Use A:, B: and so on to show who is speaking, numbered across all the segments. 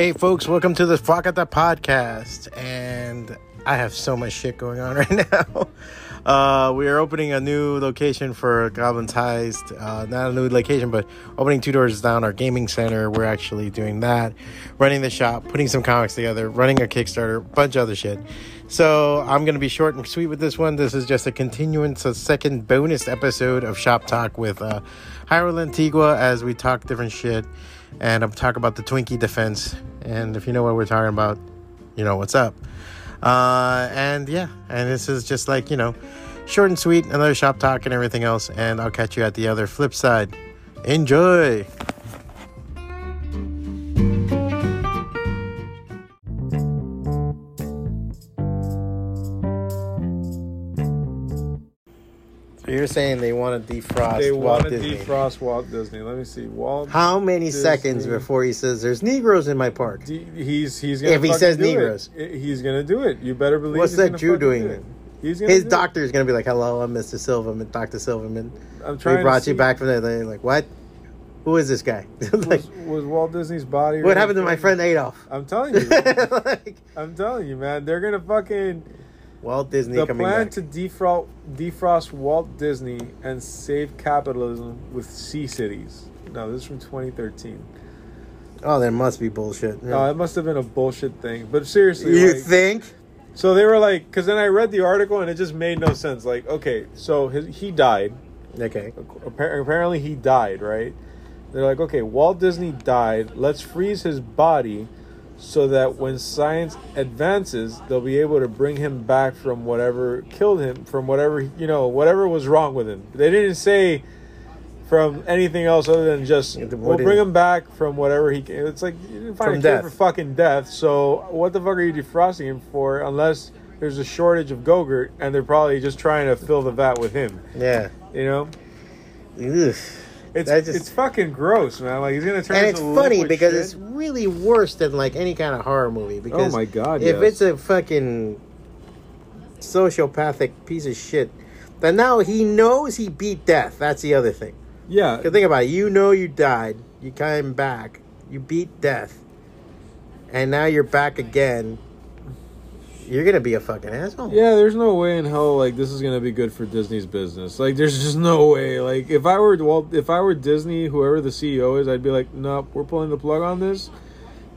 A: Hey, folks, welcome to the FWACATA podcast. And I have so much shit going on right now. Uh, we are opening a new location for Goblins Heist. Uh, not a new location, but opening two doors down our gaming center. We're actually doing that, running the shop, putting some comics together, running a Kickstarter, bunch of other shit. So I'm going to be short and sweet with this one. This is just a continuance, a second bonus episode of Shop Talk with uh, Jayro Lantigua as we talk different shit and I'm talk about the Twinkie defense. And if you know what we're talking about, you know what's up. Uh, and yeah, and this is just like you know, short and sweet, another shop talk and everything else. And I'll catch you at the other flip side. Enjoy. Saying they want to defrost
B: They
A: Walt
B: want to
A: Disney.
B: defrost Walt Disney. Let me see. Walt.
A: How many
B: Disney.
A: seconds before he says there's Negroes in my park?
B: D- he's he's gonna
A: If he says Negroes.
B: it. He's gonna do it. You better believe.
A: What's
B: he's
A: that Jew doing
B: do it. He's gonna
A: His
B: do
A: doctor is gonna be like, "Hello, I'm Mr. Silverman, Doctor Silverman.
B: I'm trying.
A: We
B: brought
A: you back from there." They're like, "What? Who is this guy? like,
B: Was, was Walt Disney's body?
A: what happened to my friend Adolf?"
B: I'm telling you.
A: like,
B: I'm telling you, man. They're gonna fucking.
A: Walt Disney
B: The
A: coming
B: plan
A: back.
B: to defrost defrost Walt Disney and save capitalism with Sea Cities. No, this is from 2013.
A: oh, there must be bullshit.
B: No, it must have been a bullshit thing. But seriously,
A: you
B: like,
A: think?
B: So they were like, because then I read the article and it just made no sense. Like, okay, so his, he died.
A: Okay.
B: Appar- Apparently, he died, right? They're like, okay, Walt Disney died. Let's freeze his body so that when science advances, they'll be able to bring him back from whatever killed him, from whatever, you know, whatever was wrong with him. They didn't say from anything else other than just we'll bring him back from whatever he. It's like you didn't find
A: From
B: a cure
A: death.
B: for fucking death. So what the fuck are you defrosting him for? Unless there's a shortage of Gogurt and they're probably just trying to fill the vat with him.
A: Yeah.
B: You know,
A: Ugh.
B: It's
A: just-
B: it's fucking gross, man. Like he's gonna turn.
A: And it's funny because
B: shit.
A: it's really worse than like any kind of horror movie. Oh because
B: Oh my God,
A: if
B: yes.
A: it's a fucking sociopathic piece of shit, then now he knows he beat death. That's the other thing.
B: yeah.
A: Because think about it. You know you died. You came back. You beat death. And now you're back again. You're to be a fucking asshole.
B: Yeah, there's no way in hell like this is gonna be good for Disney's business. Like, there's just no way. Like, if I were Walt, if I were Disney, whoever the CEO is, I'd be like, nope, we're pulling the plug on this.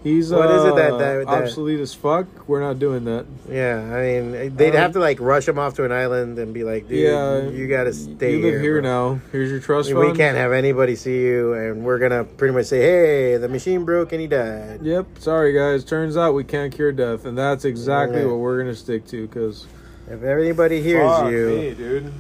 B: He's
A: What
B: uh,
A: is it that- that- that-
B: obsolete as fuck. We're not doing that.
A: Yeah, I mean, they'd
B: Um,
A: have to like rush him off to an island and be like, dude,
B: yeah,
A: you got to stay
B: You live here
A: bro.
B: now. Here's your trust
A: We
B: fund.
A: can't have anybody see you, and we're gonna pretty much say, "Hey, the machine broke and he died."
B: Yep. Sorry, guys. Turns out we can't cure death, and that's exactly
A: Yeah.
B: what we're gonna stick to. Because
A: If anybody hears you,
B: dude.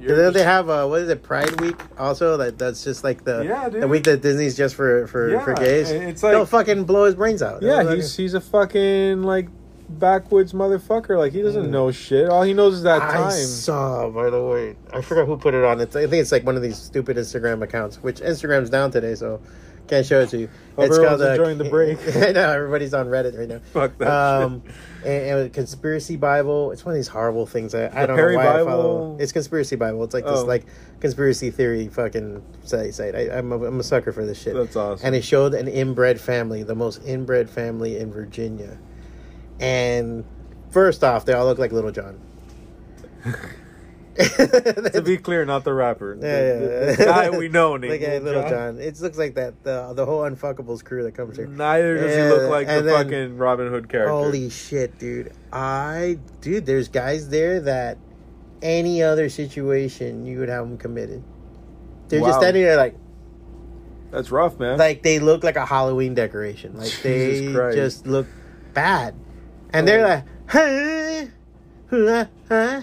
A: Then they have a what is it, Pride Week? Also, that that's just like the
B: Yeah, dude.
A: the week that Disney's just for for
B: Yeah,
A: for gays.
B: it's
A: They'll fucking blow his brains out.
B: Yeah,
A: They'll
B: he's he's a fucking like backwoods motherfucker. Like he doesn't know shit. All he knows is that
A: Mm. I
B: time.
A: saw, by the way, I forgot who put it on. It's, I think it's like one of these stupid Instagram accounts, which Instagram's down today, so can't show it to you.
B: Hope everyone's enjoying the break.
A: I know everybody's on Reddit right now.
B: Fuck that
A: Um, and, and conspiracy Bible. It's one of these horrible things. I, I don't
B: Perry
A: know why I follow. It's conspiracy Bible. It's like this
B: Oh.
A: like conspiracy theory fucking site. site. I, I'm a, I'm a sucker for this shit.
B: That's awesome.
A: And it showed an inbred family, the most inbred family in Virginia. And first off, they all look like Little John.
B: to be clear, not the rapper.
A: Yeah,
B: the,
A: yeah.
B: the guy we know named
A: like a Little
B: Jon.
A: John. It looks like that the the whole Unfuckables crew that comes here.
B: Neither does
A: Yeah,
B: he look like the
A: then-
B: fucking Robin Hood character.
A: Holy shit, dude! I dude, there's guys there that any other situation you would have them committed. They're just standing there like
B: That's rough, man.
A: like they look like a Halloween decoration. Like they
B: Christ.
A: just look bad, and oh. they're
B: Oh.
A: like, huh, huh, huh.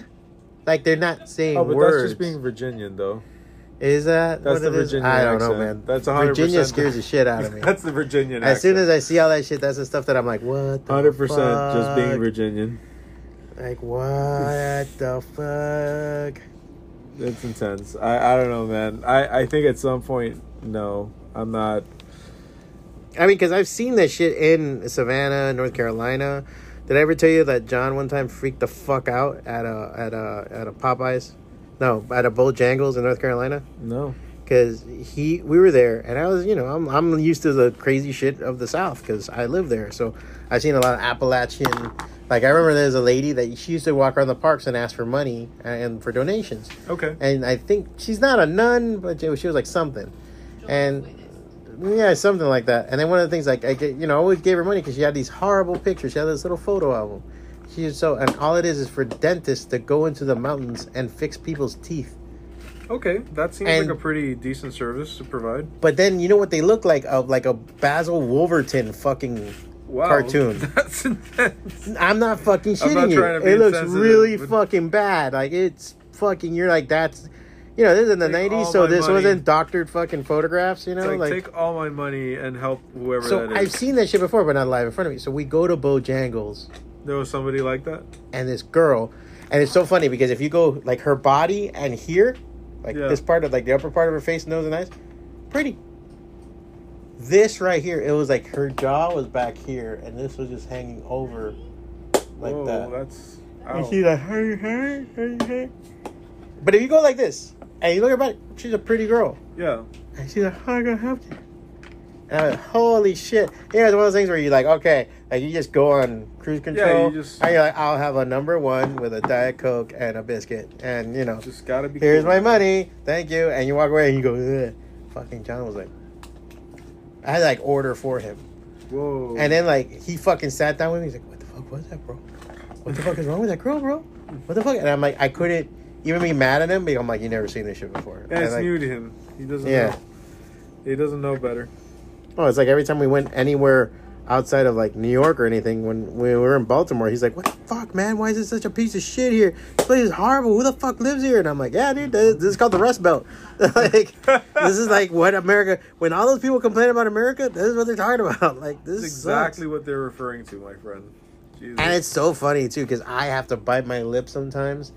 A: Like they're not saying
B: oh, but
A: words.
B: that's just being Virginian, though.
A: Is that
B: That's
A: what
B: the
A: it is?
B: Virginian
A: I don't know, man.
B: That's 100%.
A: Virginia scares the shit out of me.
B: that's the Virginian.
A: as soon as I see all that shit, that's the stuff that I'm like, what?
B: hundred percent just being? Virginian.
A: Like what the fuck?
B: It's intense. I, I don't know, man. I, I think at some point, no, I'm not.
A: I mean, because I've seen that shit in Savannah, North Carolina. Did I ever tell you that John one time freaked the fuck out at a at a at a Popeyes? No, at a Bojangles in North Carolina.
B: No.
A: because he we were there and I was you know I'm I'm used to the crazy shit of the South because I live there so I've seen a lot of Appalachian like I remember there's a lady that she used to walk around the parks and ask for money uh, and for donations
B: Okay.
A: and I think she's not a nun but she was she was like something and yeah something like that and then one of the things like I get you know I always gave her money because she had these horrible pictures she had this little photo album she so and all it is is for dentists to go into the mountains and fix people's teeth
B: Okay, that seems
A: And-
B: like a pretty decent service to provide.
A: But then you know what they look like? Of like a Basil Wolverton fucking.
B: Wow,
A: Cartoon.
B: That's intense.
A: I'm not fucking
B: I'm
A: shitting
B: not
A: you.
B: to be
A: It looks really
B: but-
A: fucking bad. Like it's fucking. You're like that's. You know, this is in the
B: Take all
A: '90s, so
B: my
A: this
B: money.
A: wasn't doctored fucking photographs. You know,
B: like,
A: like.
B: take all my money and help whoever
A: so
B: that
A: I've
B: is.
A: seen that shit before, but not live in front of me. So we go to Bojangles,
B: there was somebody like that.
A: and this girl, and it's so funny because if you go like her body and here, like
B: Yeah.
A: this part of like the upper part of her face, nose, and eyes, pretty. This right here, it was like her jaw was back here, and this was just hanging over, like
B: Whoa,
A: that.
B: that's. Ow.
A: like, hey, hey, hey, hey. But if you go like this, and you look at her she's a pretty girl,
B: Yeah.
A: and she's like, how I gonna help you? And I'm like, holy shit! Yeah, it's one of those things where you're like, okay, like you just go on cruise control, Yeah,
B: you just-
A: and you're like, I'll have a number one with a diet coke and a biscuit, and you know,
B: Just gotta be.
A: here's
B: cool.
A: my money, thank you, and you walk away and you go, Ugh. fucking John was like, I had to like order for him,
B: Whoa.
A: and then like he fucking sat down with me, he's like, what the fuck was that, bro? What the fuck is wrong with that girl, bro? What the fuck? And I'm like, I couldn't even be mad at him, but I'm like, you never seen this shit before.
B: and it's
A: like,
B: new to him. He doesn't.
A: Yeah.
B: Know. He doesn't know better.
A: Oh, it's like every time we went anywhere outside of like New York or anything, when we were in Baltimore, he's like, "What the fuck, man? Why is it such a piece of shit here? This place is horrible. Who the fuck lives here?" And I'm like, "Yeah, dude, this this is called the Rust Belt. like, this is like what America. When all those people complain about America, this is what they're talking about. Like, this is
B: exactly what they're referring to, my friend. Jesus.
A: And it's so funny too because I have to bite my lip sometimes.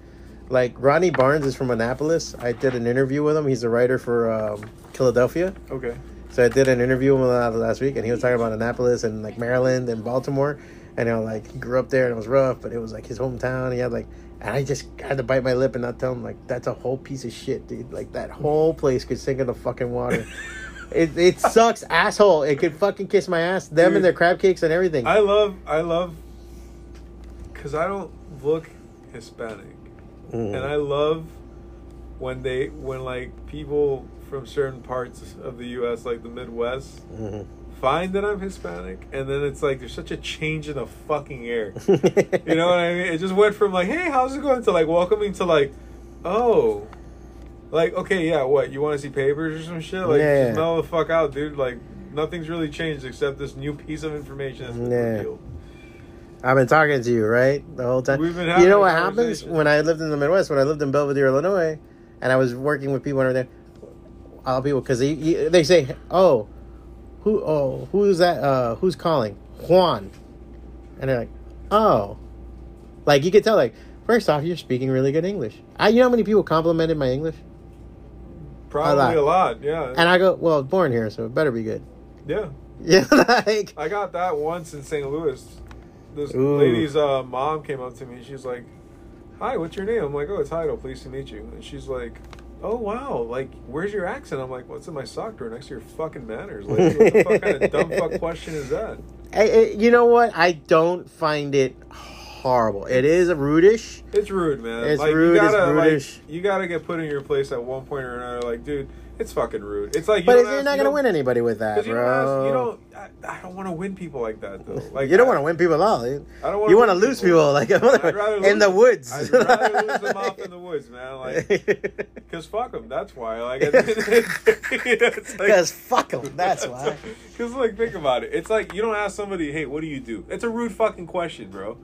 A: Like Ronnie Barnes is from Annapolis. I did an interview with him. He's a writer for um, Philadelphia.
B: okay.
A: So I did an interview with him last week, and he was talking about Annapolis and like Maryland and Baltimore, and you know, like he grew up there and it was rough, but it was like his hometown. He had like, and I just had to bite my lip and not tell him like that's a whole piece of shit, dude. Like that whole place could sink in the fucking water. it it sucks, asshole. It could fucking kiss my ass. Them
B: Dude.
A: and their crab cakes and everything.
B: I love. I love. Because I don't look Hispanic,
A: Mhm.
B: and I love when they when like people from certain parts of the U.S. like the Midwest
A: Mhm.
B: find that I'm Hispanic, and then it's like there's such a change in the fucking air. You know what I mean? It just went from like, "Hey, how's it going?" to like welcoming to like, "Oh, like okay, yeah, what you want to see papers or some shit? Like,
A: Yeah.
B: just mellow the fuck out, dude. Like, nothing's really changed except this new piece of information that's been
A: Yeah.
B: revealed."
A: I've been talking to you, right? The whole time.
B: We've been
A: you know what happens when I lived in the Midwest, when I lived in Belvidere, Illinois, and I was working with people and everything. All people, because they they say, "Oh, who? Oh, who's that? Uh, who's calling? Juan?" And they're like, "Oh," like you could tell. Like, first off, you're speaking really good English. I, you know how many people complimented my English,
B: Probably
A: A
B: a
A: lot.
B: lot, yeah.
A: and I go, "Well, I was born here, so it better be good."
B: yeah.
A: Yeah, like,
B: I got that once in St. Louis. This
A: Ooh.
B: lady's uh, mom came up to me. She's like, "Hi, what's your name?" I'm like, "Oh, it's Jayro. Pleased to meet you." And she's like, "Oh wow, like where's your accent?" I'm like, "What's in my sock drawer next to your fucking manners?" Like, what the fuck kind of dumb fuck question is that?
A: I- I- you know what? I don't find it horrible. It is rudish.
B: It's rude, man.
A: It's
B: like,
A: rude,
B: You
A: it's
B: gotta,
A: brutish.
B: Like, you gotta get put in your place at one point or another. Like, dude, it's fucking rude. It's like, you
A: But you're
B: ask-
A: not
B: you
A: gonna win anybody with that,
B: don't, ask,
A: bro.
B: you don't. I, I don't want to win people like that though. Like
A: you don't want to win people at all. dude.
B: I don't
A: You want to
B: lose
A: lose
B: people.
A: like
B: I'd
A: in the woods.
B: I'd rather lose them off in the woods, man. Like, cause fuck them. That's why. Like, at the end of the day, it's like-
A: Because fuck them. That's why.
B: Cause like, think about it. It's like you don't ask somebody, "Hey, what do you do?" It's a rude fucking question, bro.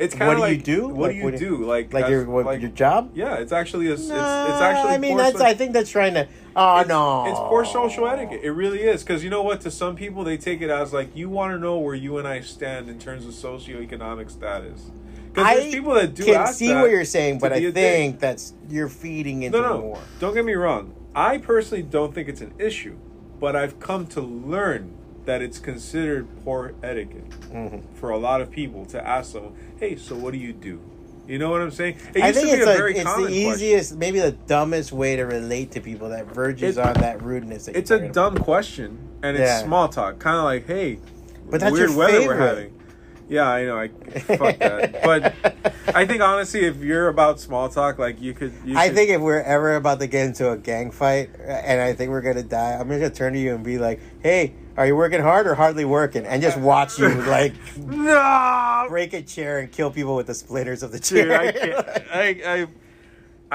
B: It's kind
A: What
B: of
A: do
B: like,
A: you do?
B: What
A: Like,
B: do you
A: what do
B: do? Like,
A: Like your what,
B: like,
A: your job?
B: yeah. It's actually a, it's, it's actually.
A: I mean, that's.
B: so-
A: I think that's trying to. Oh
B: it's,
A: no.
B: It's poor social etiquette. It really is. Because you know what? To some people, they take it as like you want to know where you and I stand in terms of socioeconomic status. Because there's people that do
A: can see what you're saying, but I
B: a thing.
A: think that's you're feeding into
B: no, no.
A: more.
B: Don't get me wrong. I personally don't think it's an issue, but I've come to learn that it's considered poor etiquette
A: Mhm.
B: for a lot of people to ask someone, "Hey, so what do you do?" You know what I'm saying? It
A: I
B: used
A: think
B: to be
A: it's,
B: a
A: a,
B: very
A: it's the
B: question.
A: easiest, maybe the dumbest way to relate to people that verges
B: It-
A: on that rudeness. That
B: It's a dumb question, and it's
A: Yeah.
B: small talk, kind of like, "Hey,
A: But that's
B: weird weather we're having." Yeah, I know. I fuck that, but I think honestly, if you're about small talk, like you could. You
A: I
B: could-
A: think if we're ever about to get into a gang fight and I think we're gonna die, I'm gonna turn to you and be like, "Hey, are you working hard or hardly working?" And just watch you like
B: no,
A: break a chair and kill people with the splinters of the chair.
B: dude, I can't. I, I,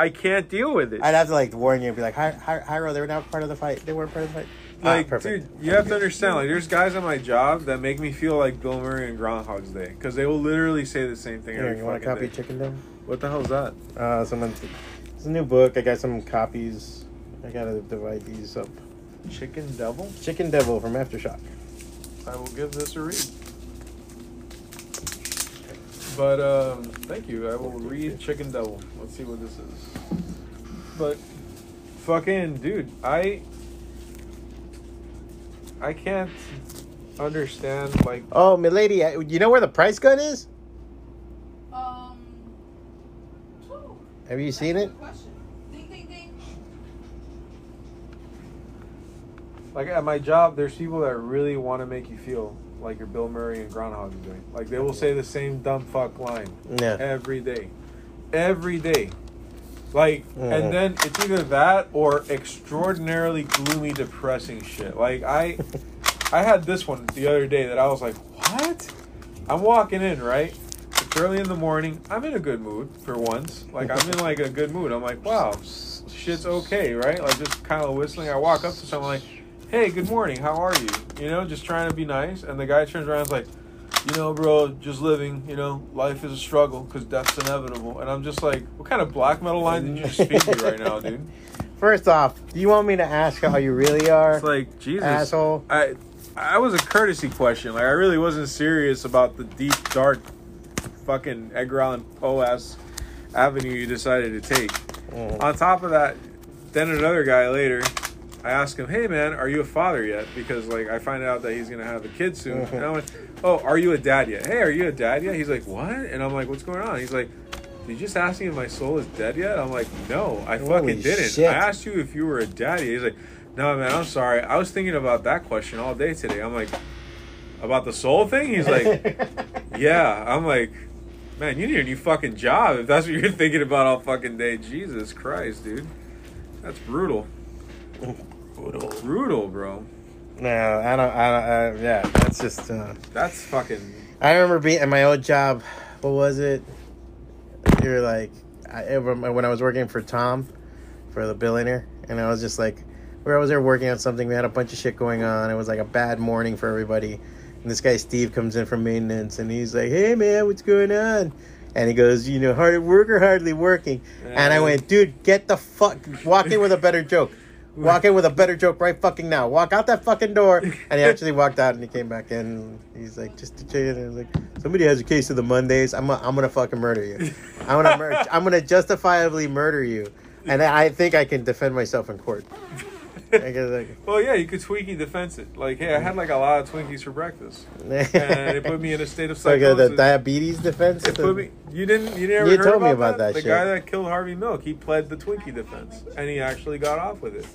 B: I can't deal with it.
A: I'd have to like warn you and be like, "Hi, hi, Jayro, they were not part of the fight. They weren't part of the fight."
B: Like,
A: Ah,
B: dude, you have to understand. Like, there's guys at my job that make me feel like Bill Murray and Groundhog's Day because they will literally say the same thing
A: Here, you want a copy
B: day.
A: of Chicken Dome?
B: What the hell's that?
A: Uh, someone. It's a new book. I got some copies. I gotta divide these up.
B: Chicken Devil.
A: Chicken Devil from Aftershock.
B: I will give this a read. But um, thank you. I will read Chicken Devil. Let's see what this is. But fucking dude, I I can't understand like
A: Oh, milady, I- you know where the price gun is?
C: Um.
A: Have you seen it?
C: Question.
B: Like at my job. There's people that really want to make you feel like you're Bill Murray and Groundhog's Day. Like they will say the same dumb fuck line.
A: Yeah.
B: every day, every day. Like,
A: Mhm.
B: and then it's either that or extraordinarily gloomy, depressing shit. Like I, I had this one the other day that I was like, what? I'm walking in right. It's early in the morning. I'm in a good mood for once. Like I'm in like a good mood. I'm like, wow, shit's okay, right? Like just kind of whistling. I walk up to someone like, hey, good morning. How are you? You know, just trying to be nice. And the guy turns around and is like, you know, bro, just living, you know, life is a struggle because death's inevitable. And I'm just like, what kind of black metal line did you just feed me right now, dude?
A: First off, do you want me to ask how you really are?
B: It's like, Jesus.
A: Asshole.
B: I, I was a courtesy question. Like, I really wasn't serious about the deep, dark, fucking Edgar Allan Poe ass avenue you decided to take.
A: Mm.
B: On top of that, then another guy later, I asked him, "Hey man, are you a father yet?" Because like I find out that he's gonna have a kid soon, and I went, "Oh, are you a dad yet?" Hey, are you a dad yet? He's like, "What?" And I'm like, "What's going on?" He's like, "Did you just ask me if my soul is dead yet?" I'm like, "No, I
A: Holy
B: fucking didn't.
A: shit.
B: I asked you if you were a daddy." He's like, "No, man, I'm sorry. I was thinking about that question all day today." I'm like, "About the soul thing?" He's like, "Yeah." I'm like. Man, you need a new fucking job if that's what you're thinking about all fucking day. Jesus Christ, dude. That's brutal. Brutal, Brutal, bro.
A: no, I don't. I don't. Uh, yeah, that's just. Uh,
B: That's fucking.
A: I remember being at my old job. What was it? You're like, I, when I was working for Tom, for the billionaire, and I was just like, where I was there working on something. We had a bunch of shit going on. It was like a bad morning for everybody. And this guy Steve comes in from maintenance, and he's like, "Hey man, what's going on?" And he goes, "You know, hard at work or hardly working?" And I went, "Dude, get the fuck, walk in with a better joke." Walk in with a better joke right fucking now. Walk out that fucking door. And he actually walked out and he came back in. He's like, just to in. And like, somebody has a case of the Mondays. I'm, i I'm gonna fucking murder you. I'm gonna mur- I'm gonna justifiably murder you. And I think I can defend myself in court. I guess like,
B: Well, yeah, you could Twinkie defense it. Like, hey, I had like a lot of Twinkies for breakfast, and it put me in a state of
A: like
B: psychosis.
A: the diabetes defense.
B: it put me. You didn't. You never
A: You told me
B: about,
A: about that
B: The
A: shit.
B: guy that killed Harvey Milk, he pled the Twinkie defense, and he actually got off with it.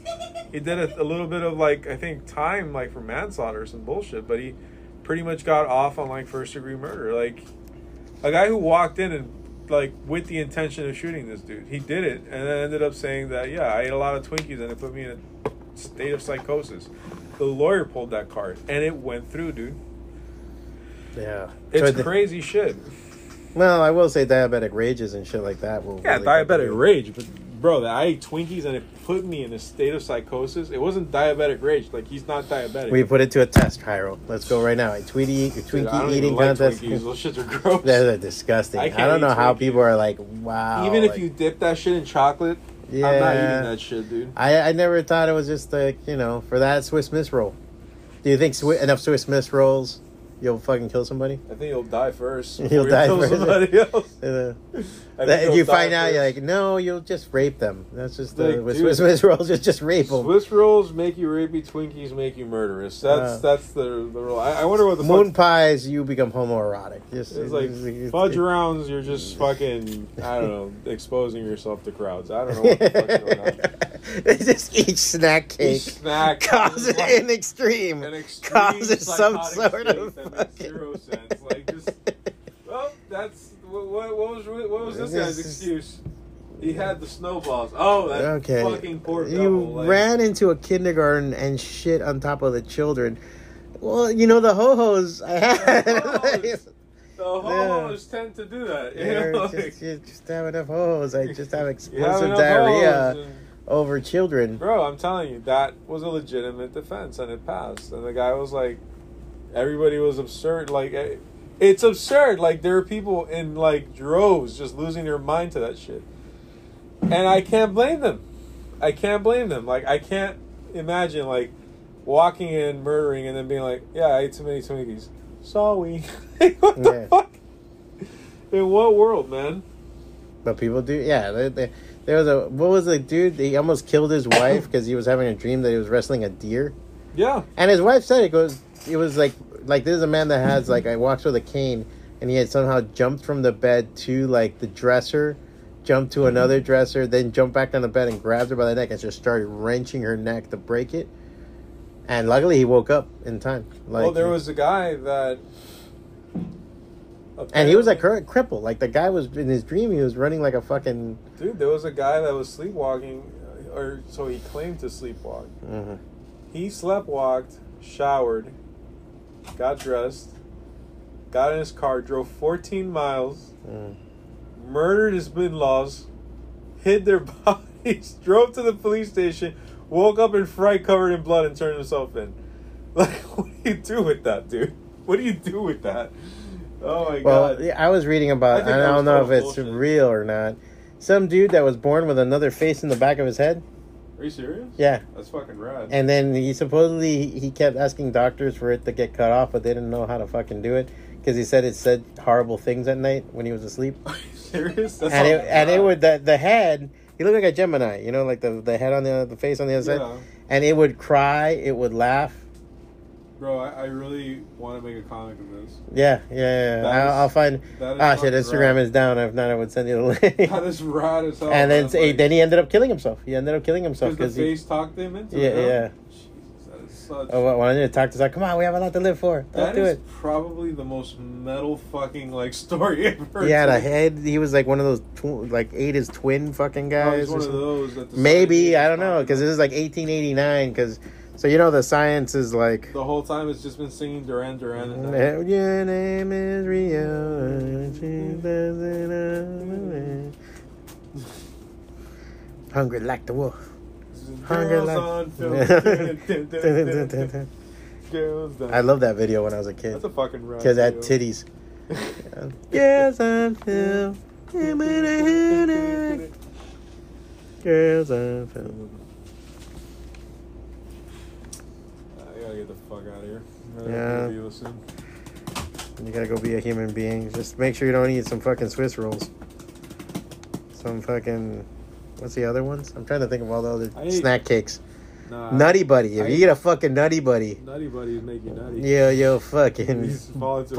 B: He did a, a little bit of like I think time like for manslaughter or some bullshit, but he pretty much got off on like first degree murder. Like a guy who walked in and like with the intention of shooting this dude, he did it, and then ended up saying that yeah, I ate a lot of Twinkies and it put me in a state of psychosis. The lawyer pulled that card, and it went through, dude.
A: yeah.
B: It's
A: So the-
B: crazy shit.
A: well, I will say diabetic rages and shit like that will.
B: Yeah,
A: really-
B: diabetic rage, but bro, that I ate Twinkies and it put me in a state of psychosis. It wasn't diabetic rage. Like he's not diabetic.
A: We put it to a test, Jayro. Let's go right now. A Tweety,
B: Dude,
A: Twinkie
B: I don't
A: eating
B: like
A: contest.
B: Twinkies. Those shits are gross.
A: They're disgusting.
B: I
A: I, don't know how people are like, wow.
B: Even if
A: like-
B: you dip that shit in chocolate,
A: yeah,
B: I'm not eating that shit, dude.
A: I I never thought it was just like you know for that Swiss Miss roll. Do you think Swi- enough Swiss Miss rolls You'll fucking kill somebody.
B: I think you'll die first.
A: You'll die
B: kill
A: first.
B: Somebody else.
A: That- you find out, you're like, no, you'll just rape them. That's just the
B: Like,
A: with
B: dude.
A: Swiss, Swiss rolls. Just just rape them.
B: Swiss rolls make you rapey, Twinkies make you murderous. That's
A: Uh.
B: that's the the rule. I, I wonder what the
A: Moon
B: fuck.
A: pies, you become homoerotic. Just
B: It's like fudge rounds. You're just fucking. I don't know, exposing yourself to crowds. I don't know what the fuck's going on.
A: They just each snack cake
B: Each snack
A: causes an extreme,
B: an extreme
A: causes some
B: psychotic
A: sort
B: state
A: of
B: that makes
A: fucking-
B: zero sense. Like just well, that's what, what, what was what was this guy's
A: is-
B: excuse? He had the snowballs. Oh, that
A: Okay.
B: fucking poor
A: you.
B: Like,
A: ran into a kindergarten and shit on top of the children. Well, you know the ho hos I had.
B: ho-hos. The homos tend to do that. You
A: They're
B: know,
A: just,
B: like,
A: just have enough ho-hos. I just have
B: you have
A: explosive diarrhea
B: and-
A: over children.
B: Bro, I'm telling you, that was a legitimate defense, and it passed. And the guy was like, everybody was absurd. Like, eh, it's absurd. Like, there are people in like droves just losing their mind to that shit, and I can't blame them. I can't blame them. Like, I can't imagine like walking in, murdering, and then being like, "Yeah, I ate too many Twinkies." Sorry. what the
A: Yeah.
B: fuck? In what world, man?
A: But people do, yeah. They, they, there was a what was the dude? He almost killed his wife because he was having a dream that he was wrestling a deer,
B: Yeah.
A: and his wife said it goes. It was like like this is a man that has like I walks with a cane, and he had somehow jumped from the bed to like the dresser, jumped to another dresser, then jumped back on the bed and grabbed her by the neck and just started wrenching her neck to break it. And luckily, he woke up in time. Like,
B: well, there was a guy that.
A: and he was like
B: apparently-
A: cri- crippled. Like the guy was in his dream, he was running like a fucking.
B: Dude, there was a guy that was sleepwalking, uh, or so he claimed to sleepwalk.
A: mhm.
B: He sleptwalked, showered, got dressed, got in his car, drove 14 miles,
A: Mm.
B: murdered his in laws, hid their bodies, drove to the police station, woke up in fright covered in blood, and turned himself in. Like, what do you do with that, dude? What do you do with that? Oh my
A: Well,
B: god.
A: I was reading about.
B: I
A: I, don't know if it's
B: bullshit.
A: real or not. Some dude that was born with another face in the back of his head.
B: Are you serious?
A: Yeah,
B: That's fucking rad.
A: and then he supposedly he kept asking doctors for it to get cut off, but they didn't know how to fucking do it because he said it said horrible things at night when he was asleep.
B: Are you serious? That's
A: and it and it would the the head. He looked like a Gemini, you know, like the the head on the the face on the other
B: Yeah.
A: side, and it would cry, it would laugh.
B: Bro, I, I really want to make a comic of this.
A: Yeah, yeah, yeah.
B: That
A: I'll,
B: is-
A: I'll find.
B: That is
A: Ah, shit!
B: fucking
A: Instagram
B: rad.
A: is down. If not, I would send you the link.
B: That is rad as hell.
A: and then
B: man. Like,
A: then he ended up killing himself. He ended up killing himself
B: because
A: because
B: the
A: he.
B: face talked him into
A: Yeah,
B: it. huh?
A: yeah.
B: Jesus, that is such.
A: Oh, why don't you talk to? Like, come on, we have a lot to live for. Don't
B: that
A: do
B: is
A: it.
B: probably the most metal fucking like story ever.
A: He had a head. He was like one of those, tw- like ate his twin fucking
B: oh,
A: guys. or
B: one of
A: something.
B: those. That decided
A: Maybe I don't know because this is like 1889. Because so you know the science is like.
B: the whole time it's just been singing Duran Duran. and that.
A: Your name is Rio. and she doesn't know. Hungry like the wolf. Hungry like.
B: on. Girls.
A: I love that video when I was a kid
B: That's a fucking rad.
A: because
B: that
A: titties. Yes, I'm film. Girls on film.
B: I gotta get the fuck out of here.
A: Yeah.
B: you
A: gotta go be a human being. Just make sure you don't eat some fucking Swiss rolls. Some fucking. What's the other ones? I'm trying to think of all the other
B: I ate-
A: snack cakes.
B: Nah,
A: Nutty Buddy. If
B: I-
A: you eat a fucking Nutty Buddy,
B: Nutty buddies make you nutty.
A: yo, yo, fucking.
B: You fall into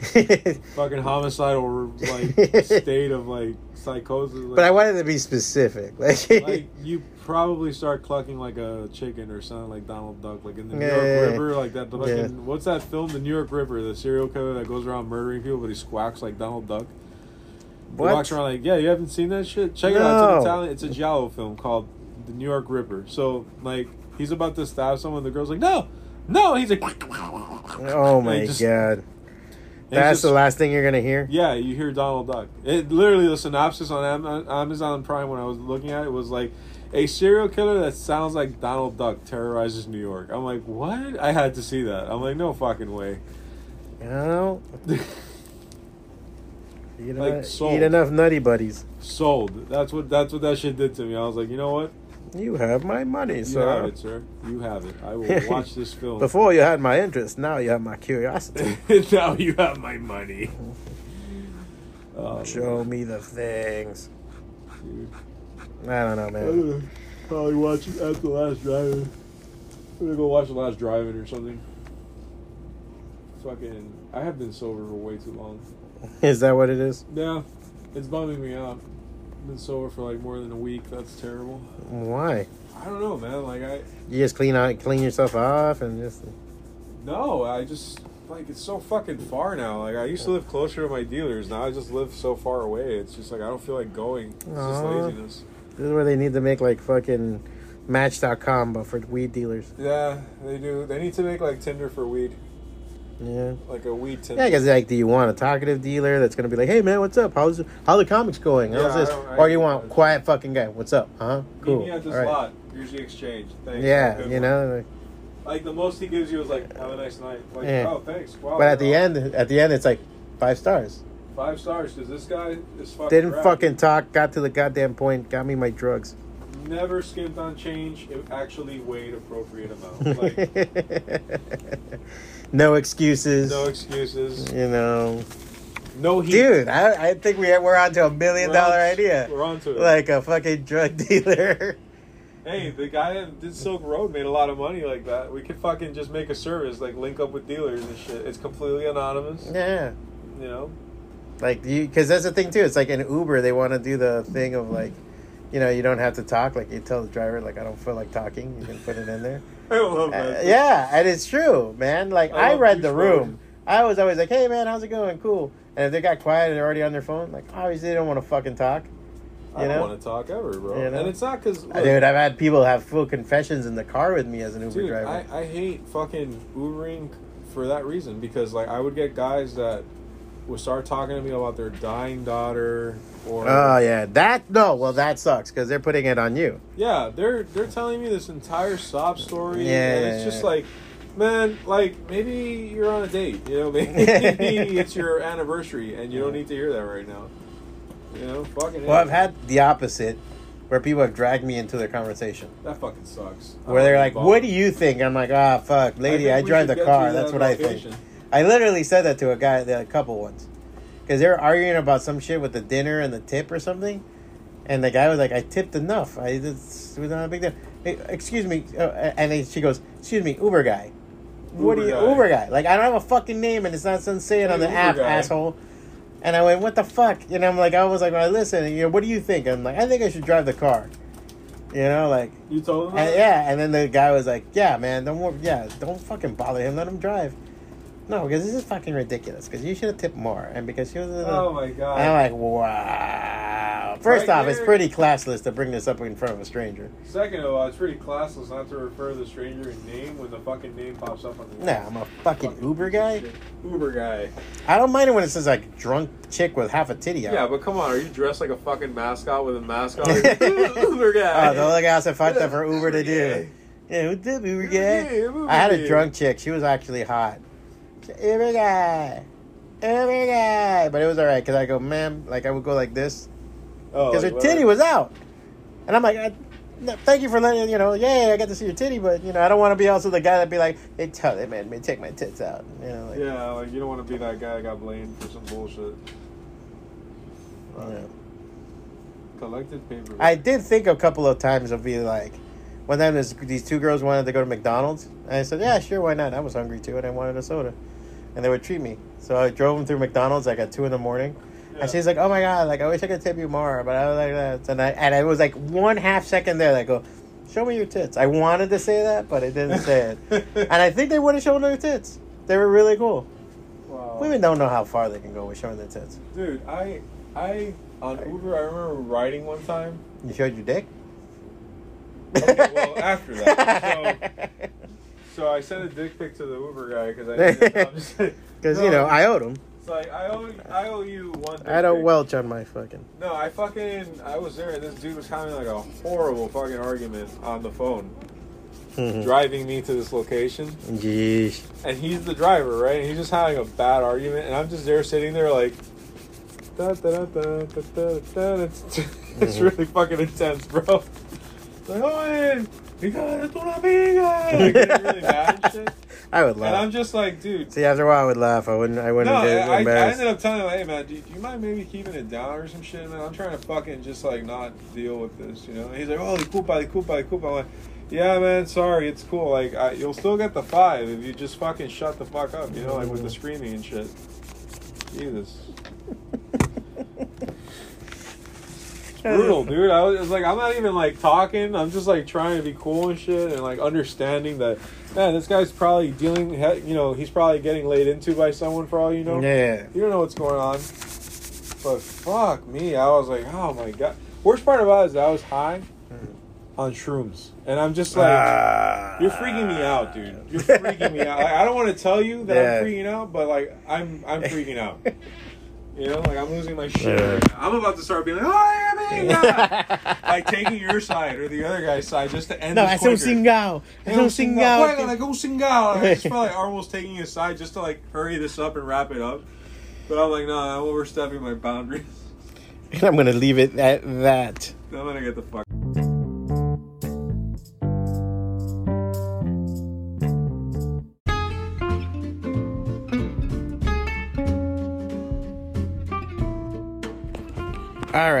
B: fucking homicidal like state of like psychosis. Like,
A: but I wanted to be specific. Like,
B: like you probably start clucking like a chicken or something like Donald Duck, like in the New
A: Yeah,
B: York
A: yeah, yeah.
B: Ripper, like that. The
A: Yeah.
B: fucking what's that film, The New York Ripper, the serial killer that goes around murdering people, but he squawks like Donald Duck. He
A: What?
B: walks around like, yeah, you haven't seen that shit? Check it out. It's
A: No.
B: an Italian. It's a giallo film called The New York Ripper. So like, he's about to stab someone. The girl's like, no, no. He's like,
A: oh my god. That's
B: just-
A: the last thing you're gonna hear.
B: Yeah, you hear Donald Duck. It literally the synopsis on uh, Amazon Prime when I was looking at it was like a serial killer that sounds like Donald Duck terrorizes New York. I'm like, what? I had to see that. I'm like, no fucking way.
A: You know, eat,
B: Like
A: enough,
B: sold.
A: eat enough Nutty Buddies.
B: Sold. That's what that's what that shit did to me. I was like, you know what?
A: You have my money,
B: You
A: sir.
B: You have it, sir. You have it. I will watch this film.
A: Before you had my interest, now you have my curiosity.
B: now you have my money. Oh,
A: Show me the things.
B: dude.
A: I don't know,
B: I'm
A: man.
B: gonna probably watch it at the Last Drive-In. I'm gonna go watch the Last Drive-In or something. Fucking, I have been sober for way too long.
A: Is that what it is?
B: Yeah, it's bumming me out. Been sober for like more than a week. That's terrible.
A: Why?
B: I don't know, man. Like I,
A: You just clean out, clean yourself off, and just.
B: no, I just like it's so fucking far now. Like I used to live closer to my dealers. Now I just live so far away. It's just like I don't feel like going. It's just laziness.
A: This is where they need to make like fucking Match.com, but for weed dealers.
B: Yeah, they do. They need to make like Tinder for weed,
A: Yeah.
B: like a weed Tinder.
A: Yeah, because like, do you want a talkative dealer that's gonna be like, "Hey man, what's up? How's how the comics going? How's
B: Yeah,
A: this?"
B: I
A: or you want quiet fucking guy? What's up? Huh? Cool.
B: Meet me at this
A: right.
B: lot. Here's the exchange. Thanks.
A: Yeah, you
B: one.
A: know. like-
B: Like the most he gives you is like, "Have a nice night." Like,
A: Yeah.
B: oh, thanks. Wow.
A: But at the
B: wow.
A: end, at the end, it's like five stars.
B: five stars because this guy is fucking.
A: Didn't fucking talk. Got to the goddamn point. Got me my drugs.
B: Never skimped on change. It actually weighed appropriate amount. Like
A: no excuses.
B: no excuses.
A: you know,
B: No heat.
A: dude. I, I think we we're on to a million
B: We're
A: dollar
B: on-
A: idea.
B: We're on to it.
A: Like a fucking drug dealer.
B: Hey, the guy that did Silk Road made a lot of money like that. We could fucking just make a service, like link up with dealers and shit. It's completely anonymous.
A: yeah.
B: You know?
A: Like you, because that's the thing too. It's like in Uber, they want to do the thing of like, you know, you don't have to talk. Like you tell the driver, like I don't feel like talking. You can put it in there.
B: I love
A: Uh,
B: that.
A: yeah, and it's true, man. Like
B: I
A: I, read the room. I was always like, "Hey, man, how's it going? Cool." And if they got quiet and they're already on their phone, like obviously they don't want to fucking talk.
B: I
A: You
B: don't
A: know?
B: want to talk ever, bro.
A: You know?
B: And it's not because.
A: Dude, I've had people have full confessions in the car with me as an Uber
B: Dude,
A: driver.
B: I, I hate fucking Ubering for that reason because like I would get guys that would start talking to me about their dying daughter or
A: oh yeah, that no. Well, that sucks because they're putting it on you.
B: yeah they're they're telling me this entire sob story
A: Yeah.
B: and it's just like man like maybe you're on a date you know maybe it's your anniversary and you don't need to hear that right now you know fucking
A: Well, I've had the opposite, where people have dragged me into their conversation.
B: that fucking sucks
A: Where they're like. "What do you think?" I'm like, "Ah, fuck, lady,
B: think
A: I, drive the car. That's
B: that
A: what I think." I literally said that to a guy, a couple ones, because they were arguing about some shit with the dinner and the tip or something, and the guy was like, "I tipped enough. I it's, it was not a big deal." Hey, excuse me, uh, and then she goes, "Excuse me, Uber guy." What
B: Uber
A: do you
B: guy.
A: Uber guy? Like I don't have a fucking name, and it's not something saying on the
B: Uber
A: app,
B: guy.
A: asshole. And I went, "What the fuck?" You know, I'm like, I was like, well, "Listen, you know, what do you think?" I'm like, "I think I should drive the car." You know, like,
B: you told him,
A: and, yeah. And then the guy was like, "Yeah, man, don't worry, yeah, don't fucking bother him. Let him drive." No, because this is fucking ridiculous. Because you should have tipped more, and because she was.
B: oh my god
A: I'm like, wow. First
B: Right
A: off, it's pretty classless to bring this up in front of a stranger.
B: Second of all, it's pretty classless not to refer to the stranger in name when the fucking name pops up on the
A: Nah, I'm a fucking Uber guy.
B: Uber guy.
A: I don't mind it when it says like drunk chick with half a titty out.
B: Yeah, but come on, are you dressed like a fucking mascot with a mask on? Uber guy.
A: Oh, the other guy said fucked up for Uber to do. Yeah, what's up, Uber guy? I had a drunk chick. She was actually hot. Uber guy. every guy. But it was alright because I go, ma'am, like I would go like this
B: Oh,
A: because
B: like,
A: her titty was out. And I'm like, I, no, thank you for letting, you know, yeah, I got to see your titty, but, you know, I don't want to be also the guy that be like, hey, tell them, man, man, take my tits out. You know, like,
B: Yeah, like you don't want to be that guy that got blamed for some bullshit.
A: yeah.
B: Collected paper.
A: I did think a couple of times of being like, one time this, these two girls wanted to go to McDonald's, and I said, yeah, sure, why not? I was hungry too, and I wanted a soda, and they would treat me. So I drove them through McDonald's like at two in the morning,
B: Yeah.
A: and she's like, oh my god, like I wish I could tip you more, but I was like that, and I and it was like one half second there, like go, show me your tits. I wanted to say that, but I didn't say it, and I think they would have shown their tits. They were really cool.
B: Wow.
A: Women don't know how far they can go with showing their tits.
B: Dude, I, I on Uber, I remember riding one time.
A: You showed your dick.
B: Okay, well, after that, So I sent a dick pic to the Uber guy because I didn't, no, I'm just-
A: Because
B: No,
A: you know I owed him.
B: It's like I owe I owe you one.
A: I don't
B: pic.
A: welch on my fucking.
B: No, I fucking I was there and this dude was having like a horrible fucking argument on the phone, driving me to this location,
A: Jeez.
B: and he's the driver, right? And he's just having a bad argument, and I'm just there sitting there like. Da, da, da, da, da, da, da. It's, it's
A: Mhm.
B: really fucking intense, bro. Like, oh, hey, because tu una amiga. Like, really mad and shit.
A: I would
B: And I'm just like, dude.
A: See, after a while, I would laugh. I wouldn't. I wouldn't
B: I,
A: get
B: I, I ended up telling him, hey man, do, do you mind maybe keeping it down or some shit, man? I'm trying to fucking just like not deal with this, you know? And he's like, oh, disculpa, disculpa, disculpa. I'm like, yeah, man, sorry, it's cool. Like, I, you'll still get the five if you just fucking shut the fuck up, you know, like with the screaming and shit. Jesus. Brutal, dude. I was, it's like I'm not even like talking. I'm just like trying to be cool and shit, and like understanding that, man, this guy's probably dealing. You know, he's probably getting laid into by someone for all you know.
A: Yeah.
B: You don't know what's going on. But fuck me, I was like, oh my god. Worst part about it is that I was high on shrooms, and I'm just like.
A: Ah.
B: You're freaking me out, dude. You're freaking me out. Like, I don't want to tell you that
A: Yeah.
B: I'm freaking out, but like I'm I'm freaking out. You know, like I'm losing my shit.
A: Yeah.
B: right now. I'm about to start being like, oh, yeah, like taking your side or the other guy's side just to end
A: No,
B: this
A: es un
B: quicker.
A: cingao. Es un cingao.
B: Juega, like, un cingao. I just felt like almost taking his side just to like hurry this up and wrap it up. But I'm like, no, I'm overstepping my boundaries.
A: And I'm gonna leave it at that.
B: I'm gonna get the fuck.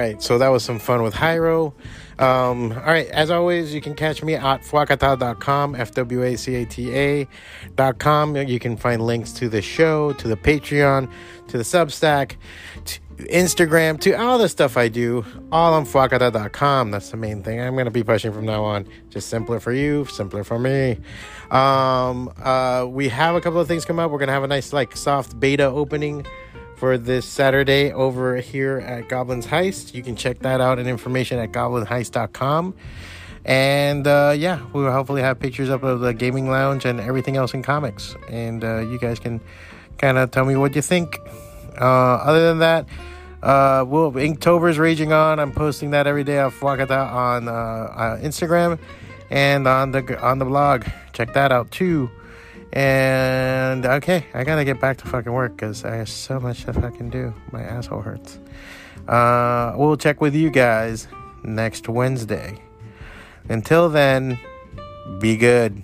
A: Right, so that was some fun with Jayro. Um, all right, as always, you can catch me at fwacata.com, F W A C A T A.com. You can find links to the show, to the Patreon, to the Substack, to Instagram, to all the stuff I do, all on fwacata.com. That's the main thing I'm going to be pushing from now on. Just simpler for you, simpler for me. Um, uh, we have a couple of things come up. We're going to have a nice, like, soft beta opening for this Saturday over here at Goblin's Heist. You can check that out and information at goblinheist.com. And uh, yeah, we will hopefully have pictures up of the gaming lounge and everything else in comics. And uh, you guys can kind of tell me what you think. Uh, other than that, uh, well, Inktober's raging on. I'm posting that every day off Wakata on uh, uh, Instagram and on the on the blog. Check that out too. And okay, I gotta get back to fucking work because I have so much to fucking do. My asshole hurts. Uh, we'll check with you guys next Wednesday. Until then, be good.